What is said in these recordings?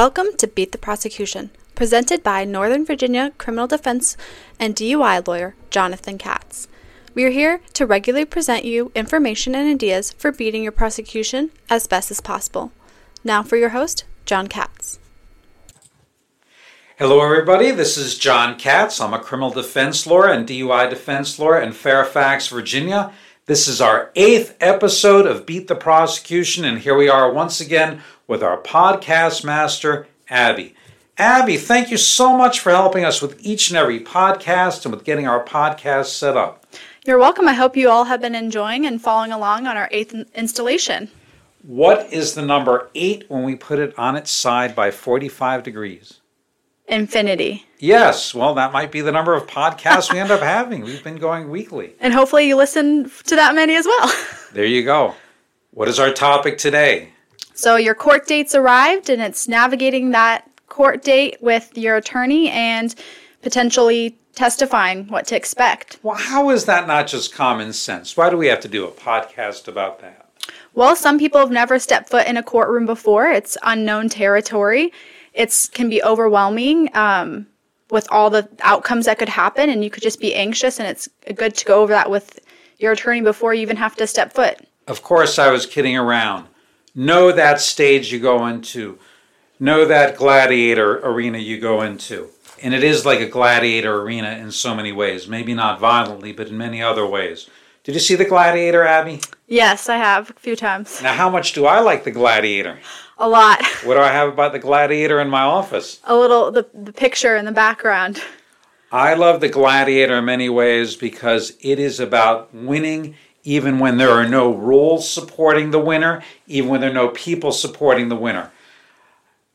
Welcome to Beat the Prosecution, presented by Northern Virginia criminal defense and DUI lawyer Jonathan Katz. We are here to regularly present you information and ideas for beating your prosecution as best as possible. Now for your host, John Katz. Hello, everybody. This is John Katz. I'm a criminal defense lawyer and DUI defense lawyer in Fairfax, Virginia. This is our eighth episode of Beat the Prosecution, and here we are once again with our podcast master, Abby. Abby, thank you so much for helping us with each and every podcast and with getting our podcast set up. You're welcome. I hope you all have been enjoying and following along on our eighth installation. What is the number eight when we put it on its side by 45 degrees? Infinity. Yes, well, that might be the number of podcasts we end up having. We've been going weekly. And hopefully you listen to that many as well. There you go. What is our topic today? So your court date's arrived and it's navigating that court date with your attorney and potentially testifying what to expect. Well, how is that not just common sense? Why do we have to do a podcast about that? Well, some people have never stepped foot in a courtroom before. It's unknown territory. It can be overwhelming um, with all the outcomes that could happen, and you could just be anxious. And it's good to go over that with your attorney before you even have to step foot. Of course, I was kidding around. Know that stage you go into. Know that gladiator arena you go into. And it is like a gladiator arena in so many ways. Maybe not violently, but in many other ways. Did you see the gladiator, Abby? Yes, I have a few times. Now, how much do I like the gladiator? A lot. What do I have about the gladiator in my office? A little, the, the picture in the background. I love the gladiator in many ways because it is about winning even when there are no rules supporting the winner, even when there are no people supporting the winner.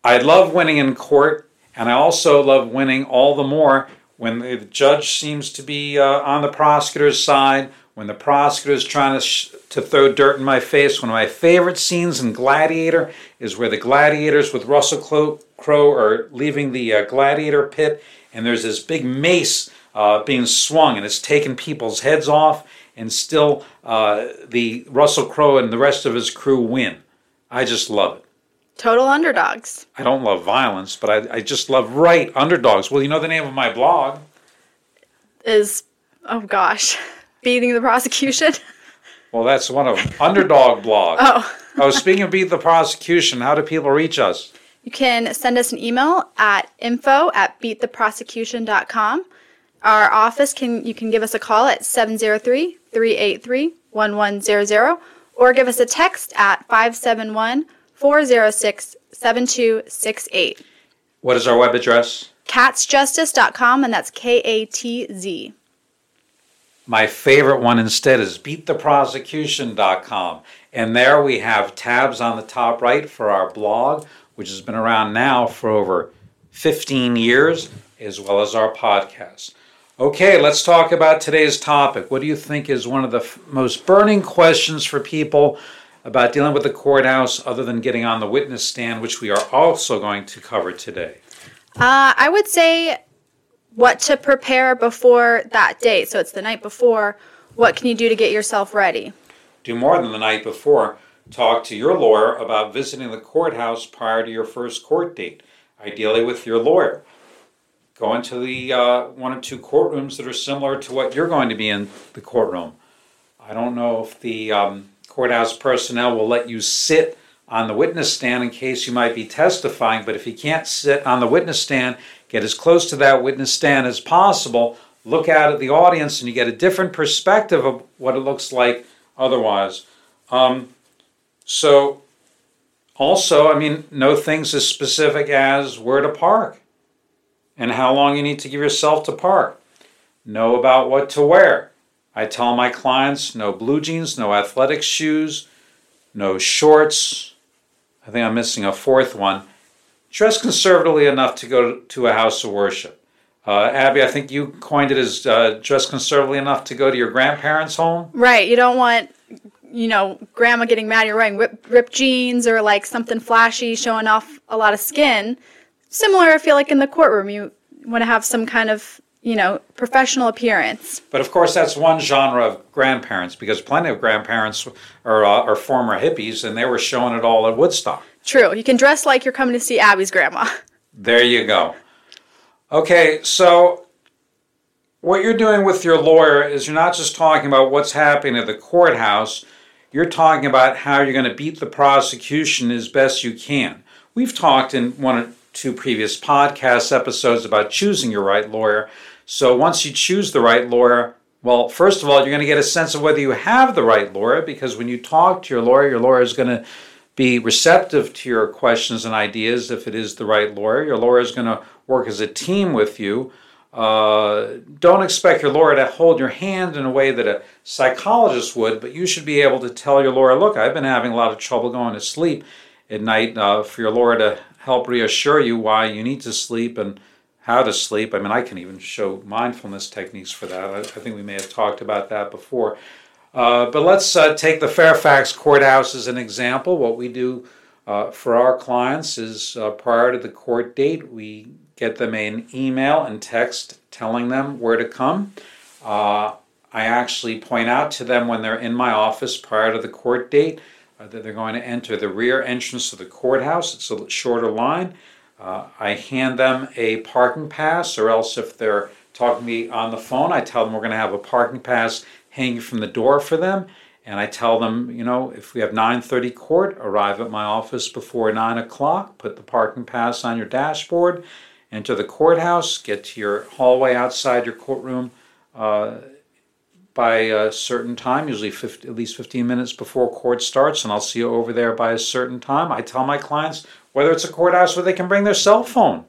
I love winning in court, and I also love winning all the more when the judge seems to be uh, on the prosecutor's side, when the prosecutor is trying to, sh- to throw dirt in my face. One of my favorite scenes in Gladiator is where the gladiators with Russell Crowe are leaving the uh, gladiator pit, and there's this big mace uh, being swung, and it's taking people's heads off and still uh, the Russell Crowe and the rest of his crew win. I just love it. Total underdogs. I don't love violence, but I, I just love right underdogs. Well, you know the name of my blog is oh gosh, beating the prosecution. Well, that's one of underdog blog. Oh. oh, speaking of beat the prosecution, how do people reach us? You can send us an email at info at beattheprosecution.com. Our office can you can give us a call at 703 383 1100 or give us a text at 571 406 7268. What is our web address? Katzjustice.com, and that's K A T Z. My favorite one instead is beattheprosecution.com. And there we have tabs on the top right for our blog, which has been around now for over 15 years, as well as our podcast. Okay, let's talk about today's topic. What do you think is one of the f- most burning questions for people about dealing with the courthouse other than getting on the witness stand, which we are also going to cover today? Uh, I would say what to prepare before that date. So it's the night before. What can you do to get yourself ready? Do more than the night before. Talk to your lawyer about visiting the courthouse prior to your first court date, ideally with your lawyer go into the uh, one or two courtrooms that are similar to what you're going to be in the courtroom. I don't know if the um, courthouse personnel will let you sit on the witness stand in case you might be testifying, but if you can't sit on the witness stand, get as close to that witness stand as possible. Look out at the audience, and you get a different perspective of what it looks like otherwise. Um, so, also, I mean, know things as specific as where to park and how long you need to give yourself to park. Know about what to wear. I tell my clients no blue jeans, no athletic shoes, no shorts. I think I'm missing a fourth one. Dress conservatively enough to go to a house of worship. Uh, Abby, I think you coined it as uh, dress conservatively enough to go to your grandparents' home. Right. You don't want, you know, grandma getting mad you're wearing ripped jeans or like something flashy showing off a lot of skin similar, I feel like, in the courtroom. You want to have some kind of, you know, professional appearance. But of course, that's one genre of grandparents because plenty of grandparents are, uh, are former hippies and they were showing it all at Woodstock. True. You can dress like you're coming to see Abby's grandma. There you go. Okay, so what you're doing with your lawyer is you're not just talking about what's happening at the courthouse, you're talking about how you're going to beat the prosecution as best you can. We've talked in one two previous podcast episodes about choosing your right lawyer. So once you choose the right lawyer, well, first of all, you're going to get a sense of whether you have the right lawyer because when you talk to your lawyer, your lawyer is going to be receptive to your questions and ideas if it is the right lawyer. Your lawyer is going to work as a team with you. Uh, don't expect your lawyer to hold your hand in a way that a psychologist would, but you should be able to tell your lawyer, look, I've been having a lot of trouble going to sleep at night uh, for your lawyer to help reassure you why you need to sleep and how to sleep. I mean, I can even show mindfulness techniques for that. I, I think we may have talked about that before. Uh, but let's uh, take the Fairfax Courthouse as an example. What we do uh, for our clients is uh, prior to the court date, we get them an email and text telling them where to come. Uh, I actually point out to them when they're in my office prior to the court date uh, that they're going to enter the rear entrance of the courthouse. It's a shorter line. I hand them a parking pass, or else if they're talking to me on the phone, I tell them we're going to have a parking pass hanging from the door for them. And I tell them, you know, if we have 9:30 court, arrive at my office before 9 o'clock. Put the parking pass on your dashboard. Enter the courthouse. Get to your hallway outside your courtroom uh, by a certain time, usually 50, at least 15 minutes before court starts, and I'll see you over there by a certain time. I tell my clients whether it's a courthouse where they can bring their cell phone.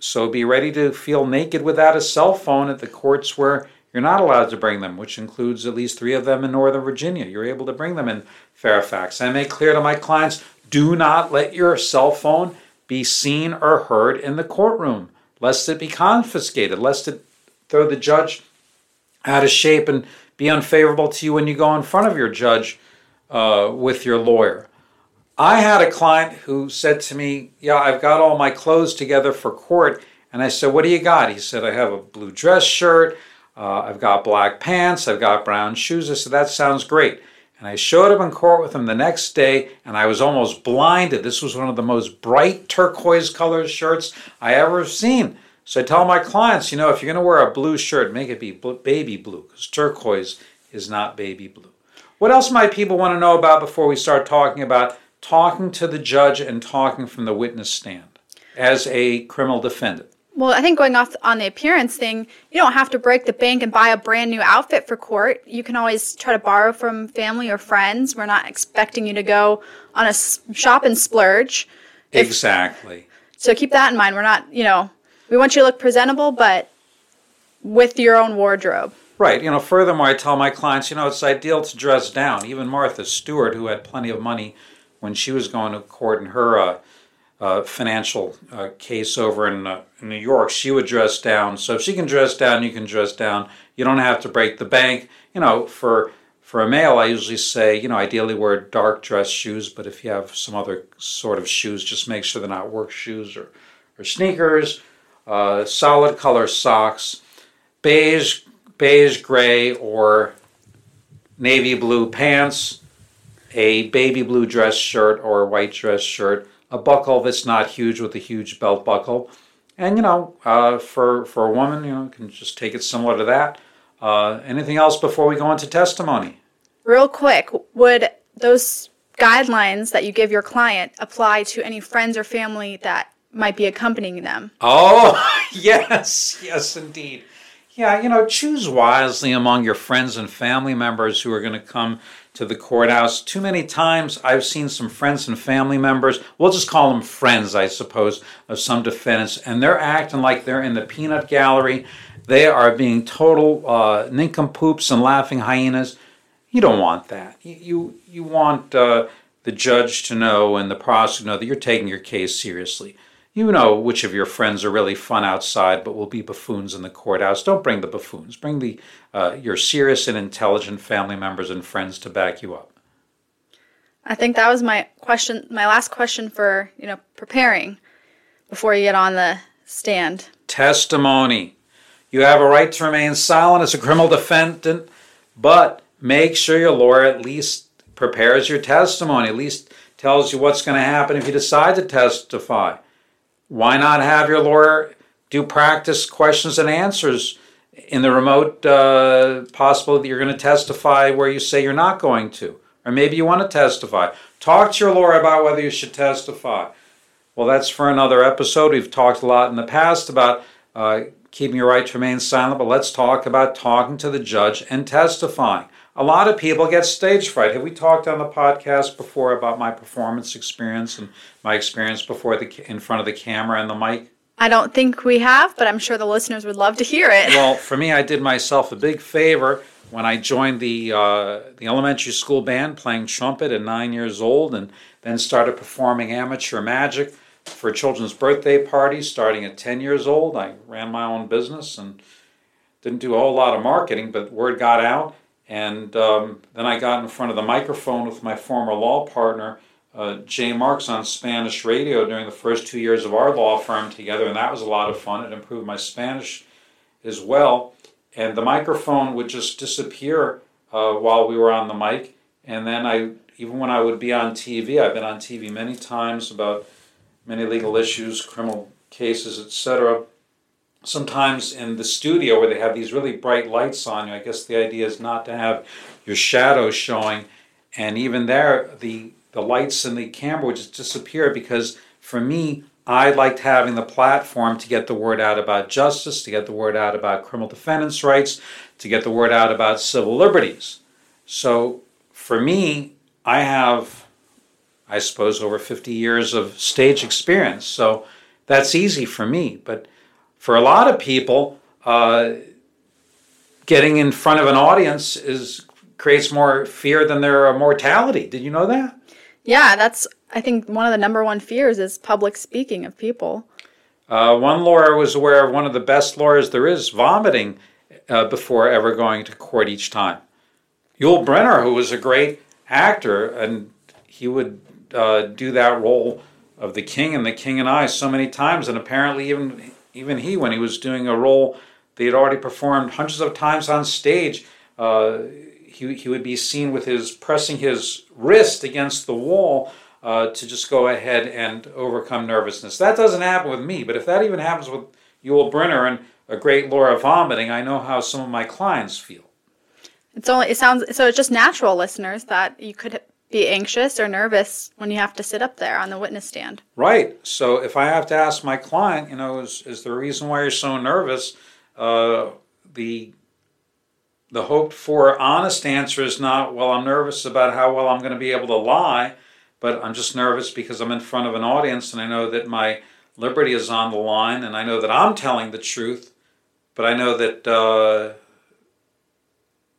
So be ready to feel naked without a cell phone at the courts where you're not allowed to bring them, which includes at least three of them in Northern Virginia. You're able to bring them in Fairfax. I make clear to my clients do not let your cell phone be seen or heard in the courtroom, lest it be confiscated, lest it throw the judge out of shape and be unfavorable to you when you go in front of your judge uh, with your lawyer. I had a client who said to me, Yeah, I've got all my clothes together for court. And I said, What do you got? He said, I have a blue dress shirt. Uh, I've got black pants, I've got brown shoes. I said, That sounds great. And I showed up in court with him the next day, and I was almost blinded. This was one of the most bright turquoise colored shirts I ever seen. So I tell my clients, you know, if you're going to wear a blue shirt, make it be baby blue, because turquoise is not baby blue. What else might people want to know about before we start talking about talking to the judge and talking from the witness stand as a criminal defendant? Well, I think going off on the appearance thing, you don't have to break the bank and buy a brand new outfit for court. You can always try to borrow from family or friends. We're not expecting you to go on a shop and splurge. If, exactly. So keep that in mind. We're not, you know, we want you to look presentable, but with your own wardrobe. Right. You know, furthermore, I tell my clients, you know, it's ideal to dress down. Even Martha Stewart, who had plenty of money when she was going to court in her uh, uh, financial uh, case over in, uh, in, New York, she would dress down. So if she can dress down, you can dress down. You don't have to break the bank. You know, for for a male, I usually say, you know, ideally wear dark dress shoes. But if you have some other sort of shoes, just make sure they're not work shoes or or sneakers. Uh, solid color socks, beige, beige gray or navy blue pants, a baby blue dress shirt or a white dress shirt a buckle that's not huge with a huge belt buckle. And you know, uh, for for a woman, you know, can just take it similar to that. Uh, anything else before we go into testimony? Real quick, would those guidelines that you give your client apply to any friends or family that might be accompanying them? Oh, yes, yes, indeed. Yeah, you know, choose wisely among your friends and family members who are going to come to the courthouse. Too many times I've seen some friends and family members, we'll just call them friends, I suppose, of some defendants, and they're acting like they're in the peanut gallery. They are being total uh, nincompoops and laughing hyenas. You don't want that. You, you, you want uh, the judge to know and the prosecutor to know that you're taking your case seriously. You know which of your friends are really fun outside but will be buffoons in the courthouse. Don't bring the buffoons. Bring the uh, your serious and intelligent family members and friends to back you up. I think that was my question, my last question for you know preparing before you get on the stand. Testimony. You have a right to remain silent as a criminal defendant, but make sure your lawyer at least prepares your testimony, at least tells you what's going to happen if you decide to testify. Why not have your lawyer do practice questions and answers in the remote uh, possible that you're going to testify where you say you're not going to? Or maybe you want to testify. Talk to your lawyer about whether you should testify. Well, that's for another episode. We've talked a lot in the past about uh, keeping your right to remain silent, but let's talk about talking to the judge and testifying. A lot of people get stage fright. Have we talked on the podcast before about my performance experience and my experience before the in front of the camera and the mic? I don't think we have, but I'm sure the listeners would love to hear it. Well, for me, I did myself a big favor when I joined the uh, the elementary school band playing trumpet at nine years old, and then started performing amateur magic for children's birthday parties starting at 10 years old. I ran my own business and didn't do a whole lot of marketing, but word got out. And um, then I got in front of the microphone with my former law partner, uh, Jay Marks, on Spanish radio during the first two years of our law firm together, and that was a lot of fun. It improved my Spanish as well. And the microphone would just disappear uh, while we were on the mic. And then I, even when I would be on TV, I've been on TV many times about many legal issues, criminal cases, etc. Sometimes in the studio where they have these really bright lights on you, I guess the idea is not to have your shadows showing. And even there, the, the lights in the camera would just disappear because for me, I liked having the platform to get the word out about justice, to get the word out about criminal defendants' rights, to get the word out about civil liberties. So for me, I have I suppose, over 50 years of stage experience. So that's easy for me. But for a lot of people, uh, getting in front of an audience is creates more fear than their mortality. Did you know that? Yeah, that's I think one of the number one fears is public speaking of people. Uh, one lawyer was aware of one of the best lawyers there is vomiting uh, before ever going to court each time. Yul Brynner, who was a great actor, and he would uh, do that role of the king and the king and I so many times, and apparently even even he, when he was doing a role they had already performed hundreds of times on stage, uh, he he would be seen with his pressing his wrist against the wall. Uh, to just go ahead and overcome nervousness. That doesn't happen with me, but if that even happens with Yul Brynner and a great Laura vomiting, I know how some of my clients feel. It's only it sounds so it's just natural, listeners, that you could be anxious or nervous when you have to sit up there on the witness stand. Right. So if I have to ask my client, you know, is, is the reason why you're so nervous, uh, the the hoped for honest answer is not, well, I'm nervous about how well I'm going to be able to lie, but I'm just nervous because I'm in front of an audience and I know that my liberty is on the line and I know that I'm telling the truth, but I know that uh,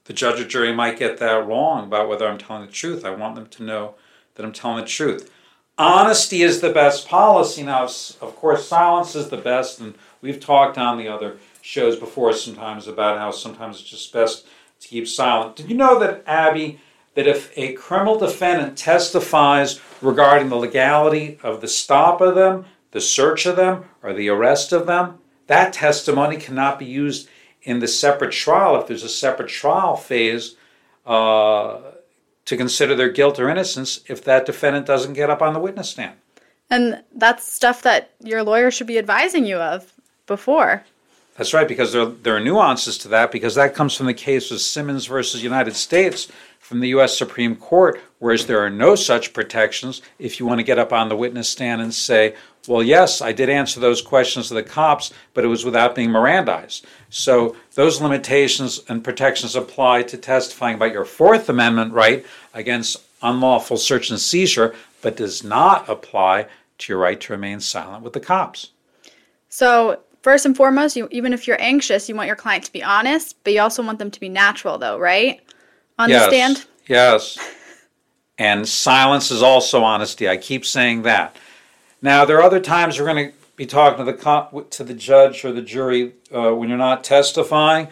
the judge or jury might get that wrong about whether I'm telling the truth. I want them to know that I'm telling the truth. Honesty is the best policy. Now, of course, silence is the best, and we've talked on the other shows before sometimes about how sometimes it's just best to keep silent. Did you know that, Abby, that if a criminal defendant testifies regarding the legality of the stop of them, the search of them, or the arrest of them, that testimony cannot be used in the separate trial, if there's a separate trial phase, uh, to consider their guilt or innocence if that defendant doesn't get up on the witness stand. And that's stuff that your lawyer should be advising you of before. That's right, because there, there are nuances to that, because that comes from the case of Simmons versus United States from the U.S. Supreme Court, whereas there are no such protections if you want to get up on the witness stand and say, well, yes, I did answer those questions to the cops, but it was without being Mirandized. So those limitations and protections apply to testifying about your Fourth Amendment right against unlawful search and seizure, but does not apply to your right to remain silent with the cops. So first and foremost, you, even if you're anxious, you want your client to be honest, but you also want them to be natural, though, right? On yes, the stand? Yes. and silence is also honesty. I keep saying that. Now, there are other times you're going to be talking to the to the judge or the jury uh, when you're not testifying.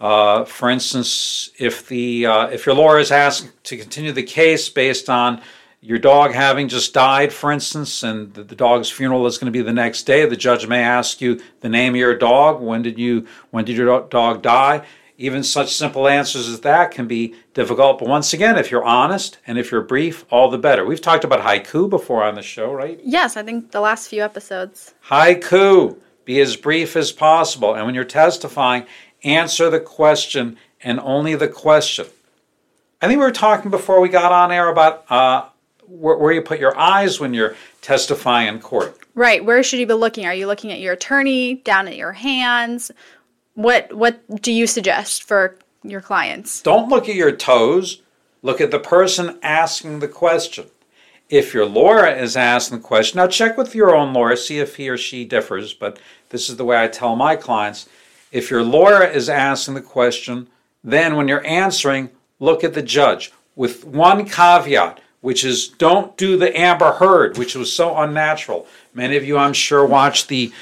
Uh, for instance, if the uh, if your lawyer is asked to continue the case based on your dog having just died, for instance, and the, the, dog's funeral is going to be the next day, the judge may ask you the name of your dog. When did you when did your dog die? Even such simple answers as that can be difficult. But once again, if you're honest and if you're brief, all the better. We've talked about haiku before on the show, right? Yes, I think the last few episodes. Haiku, be as brief as possible. And when you're testifying, answer the question and only the question. I think we were talking before we got on air about uh, where, where you put your eyes when you're testifying in court. Right. Where should you be looking? Are you looking at your attorney, down at your hands? What what do you suggest for your clients? Don't look at your toes. Look at the person asking the question. If your lawyer is asking the question, now check with your own lawyer, see if he or she differs, but this is the way I tell my clients. If your lawyer is asking the question, then when you're answering, look at the judge with one caveat, which is don't do the Amber Heard, which was so unnatural. Many of you, I'm sure, watched the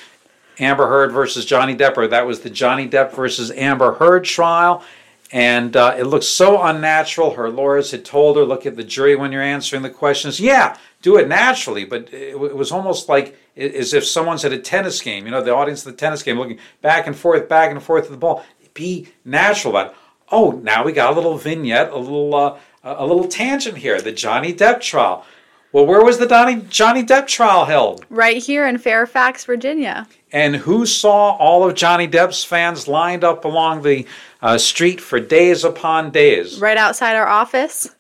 Amber Heard versus Johnny Depp, that was the Johnny Depp versus Amber Heard trial. And uh, it looked so unnatural. Her lawyers had told her, look at the jury when you're answering the questions. Yeah, do it naturally. But it, it was almost like as if someone's at a tennis game, you know, the audience of the tennis game looking back and forth, back and forth to the ball. Be natural about it. Oh, now we got a little vignette, a little, uh, a little tangent here. The Johnny Depp trial. Well, where was the Donnie, Johnny Depp trial held? Right here in Fairfax, Virginia. And who saw all of Johnny Depp's fans lined up along the uh, street for days upon days? Right outside our office.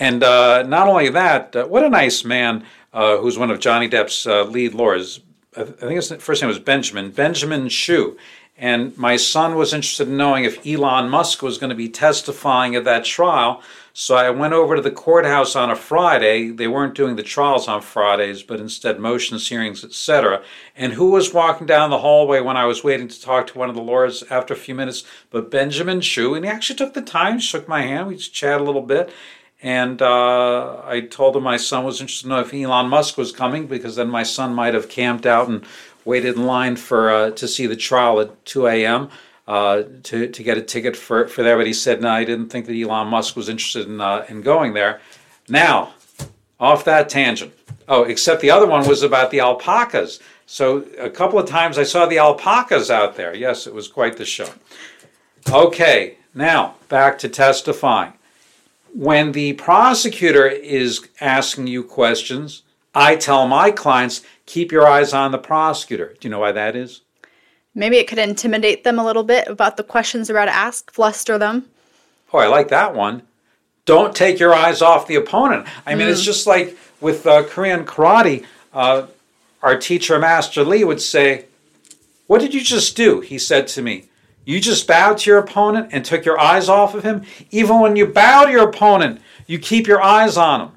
And uh, not only that, uh, what a nice man uh, who's one of Johnny Depp's uh, lead lawyers. I think his first name was Benjamin, Benjamin Chew. And my son was interested in knowing if Elon Musk was going to be testifying at that trial. So I went over to the courthouse on a Friday. They weren't doing the trials on Fridays, but instead motions, hearings, etc. And who was walking down the hallway when I was waiting to talk to one of the lawyers after a few minutes? But Benjamin Chew. And he actually took the time, shook my hand, we just chatted a little bit. And uh, I told him my son was interested to know if Elon Musk was coming because then my son might have camped out and waited in line for uh, to see the trial at 2 a.m. Uh, to to get a ticket for for there. But he said no, I didn't think that Elon Musk was interested in uh, in going there. Now, off that tangent. Oh, except the other one was about the alpacas. So a couple of times I saw the alpacas out there. Yes, it was quite the show. Okay, now back to testifying. When the prosecutor is asking you questions, I tell my clients, keep your eyes on the prosecutor. Do you know why that is? Maybe it could intimidate them a little bit about the questions they're about to ask, fluster them. Oh, I like that one. Don't take your eyes off the opponent. I mean, mm. it's just like with uh, Korean karate. Uh, our teacher, Master Lee, would say, What did you just do? He said to me, You just bowed to your opponent and took your eyes off of him? Even when you bow to your opponent, you keep your eyes on him.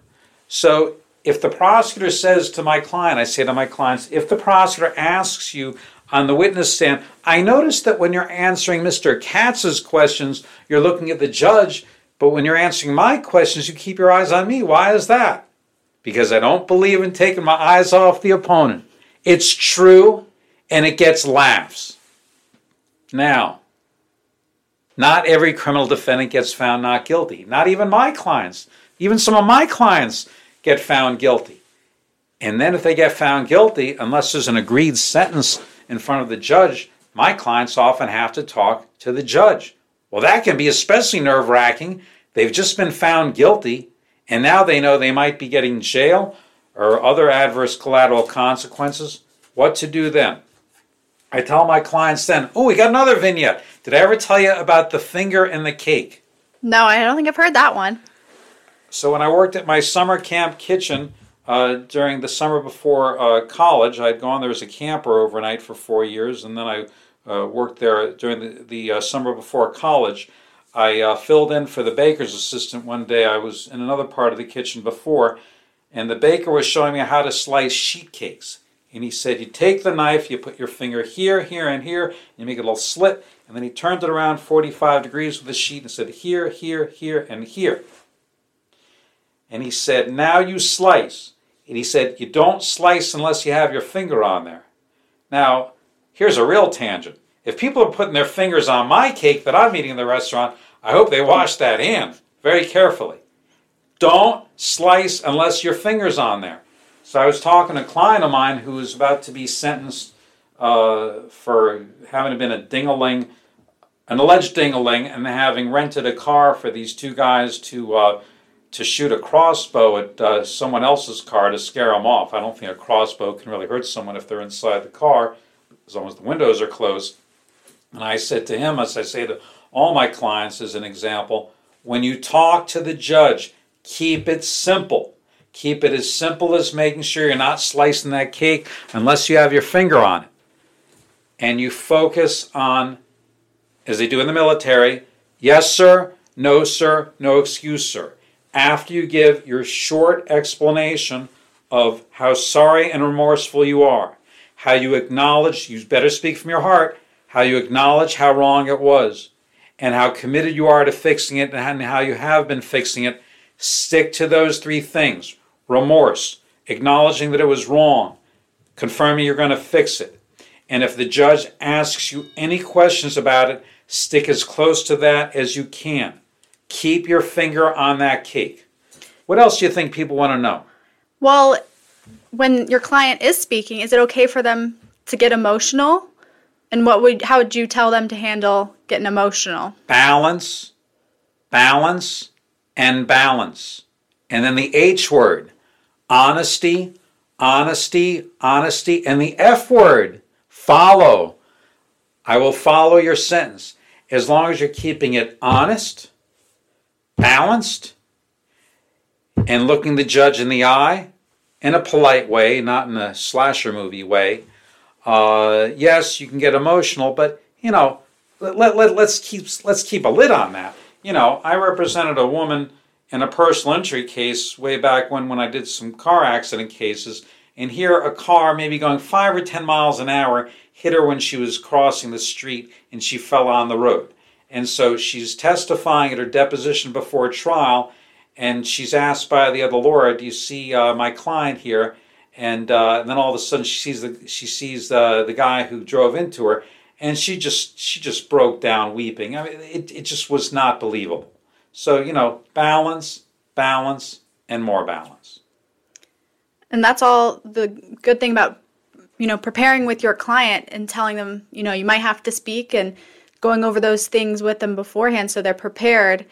So if the prosecutor says to my client, I say to my clients, if the prosecutor asks you on the witness stand, I notice that when you're answering Mr. Katz's questions, you're looking at the judge, but when you're answering my questions, you keep your eyes on me. Why is that? Because I don't believe in taking my eyes off the opponent. It's true, and it gets laughs. Now, not every criminal defendant gets found not guilty. Not even my clients. Even some of my clients get found guilty. And then if they get found guilty, unless there's an agreed sentence in front of the judge, my clients often have to talk to the judge. Well, that can be especially nerve wracking. They've just been found guilty, and now they know they might be getting jail or other adverse collateral consequences. What to do then? I tell my clients then, oh, we got another vignette. Did I ever tell you about the finger in the cake? No, I don't think I've heard that one. So when I worked at my summer camp kitchen uh, during the summer before uh, college, I'd gone there as a camper overnight for four years, and then I uh, worked there during the, the uh, summer before college. I uh, filled in for the baker's assistant one day. I was in another part of the kitchen before, and the baker was showing me how to slice sheet cakes. And he said, You take the knife, you put your finger here, here, and here, and you make a little slit, and then he turned it around 45 degrees with the sheet and said, Here, here, here, and here and he said, Now you slice. And he said, You don't slice unless you have your finger on there. Now, here's a real tangent. If people are putting their fingers on my cake that I'm eating in the restaurant, I hope they wash that hand very carefully. Don't slice unless your finger's on there. So I was talking to a client of mine who was about to be sentenced uh, for having been a dingaling an alleged ding-a-ling and having rented a car for these two guys to uh, to shoot a crossbow at uh, someone else's car to scare them off. I don't think a crossbow can really hurt someone if they're inside the car, as long as the windows are closed. And I said to him, as I say to all my clients as an example, when you talk to the judge, keep it simple. Keep it as simple as making sure you're not slicing that cake unless you have your finger on it. And you focus on, as they do in the military, yes, sir, no, sir, no excuse, sir. After you give your short explanation of how sorry and remorseful you are, how you acknowledge, you better speak from your heart, how you acknowledge how wrong it was, and how committed you are to fixing it, and how you have been fixing it, stick to those three things remorse, acknowledging that it was wrong, confirming you're going to fix it. And if the judge asks you any questions about it, stick as close to that as you can. Keep your finger on that cake. What else do you think people want to know? Well, when your client is speaking, is it okay for them to get emotional? And what would how would you tell them to handle getting emotional? Balance, balance, and balance. And then the H word honesty, honesty, honesty, and the F word, follow. I will follow your sentence as long as you're keeping it honest, balanced, and looking the judge in the eye in a polite way, not in a slasher movie way. Uh, yes, you can get emotional, but you know, let, let, let, let's keep let's keep a lid on that. You know, I represented a woman in a personal injury case way back when when I did some car accident cases. And here a car maybe going five or ten miles an hour hit her when she was crossing the street and she fell on the road. And so she's testifying at her deposition before trial and she's asked by the other lawyer, "Do you see uh, my client here?" And, uh, and, then all of a sudden she sees the she sees the the guy who drove into her, and she just she just broke down weeping. I mean, it it just was not believable. So, you know, balance, balance, and more balance. And that's all the good thing about, you know, preparing with your client and telling them, you know, you might have to speak and going over those things with them beforehand so they're prepared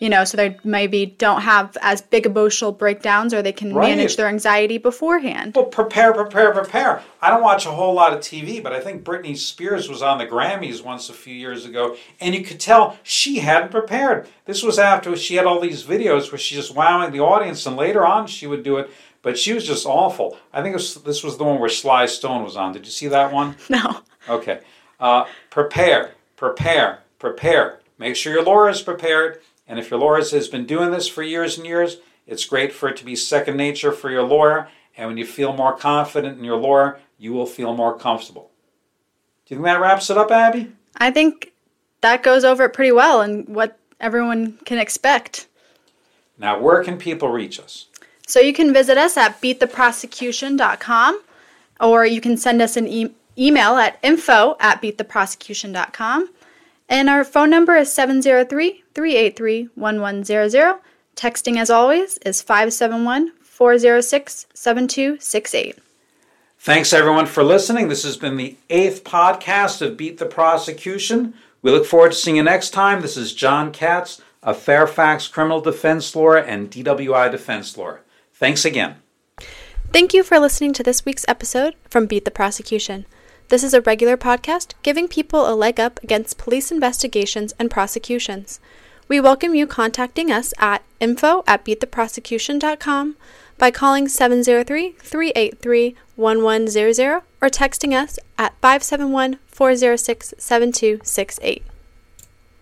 you know, so they maybe don't have as big emotional breakdowns or they can right. manage their anxiety beforehand. Well, prepare, prepare, prepare. I don't watch a whole lot of TV, but I think Britney Spears was on the Grammys once a few years ago, and you could tell she hadn't prepared. This was after she had all these videos where she's just wowing the audience, and later on she would do it, but she was just awful. I think was, this was the one where Sly Stone was on. Did you see that one? No. Okay. Uh, prepare, prepare, prepare. Make sure your lawyer is prepared and if your lawyer has been doing this for years and years, it's great for it to be second nature for your lawyer. And when you feel more confident in your lawyer, you will feel more comfortable. Do you think that wraps it up, Abby? I think that goes over it pretty well and what everyone can expect. Now, where can people reach us? So you can visit us at beattheprosecution.com or you can send us an e- email at info at beattheprosecution.com. And our phone number is 703 383 1100. Texting, as always, is 571 406 7268. Thanks, everyone, for listening. This has been the eighth podcast of Beat the Prosecution. We look forward to seeing you next time. This is John Katz, a Fairfax criminal defense lawyer and DWI defense lawyer. Thanks again. Thank you for listening to this week's episode from Beat the Prosecution. This is a regular podcast giving people a leg up against police investigations and prosecutions. We welcome you contacting us at info at beattheprosecution.com by calling 703 383 1100 or texting us at 571 406 7268.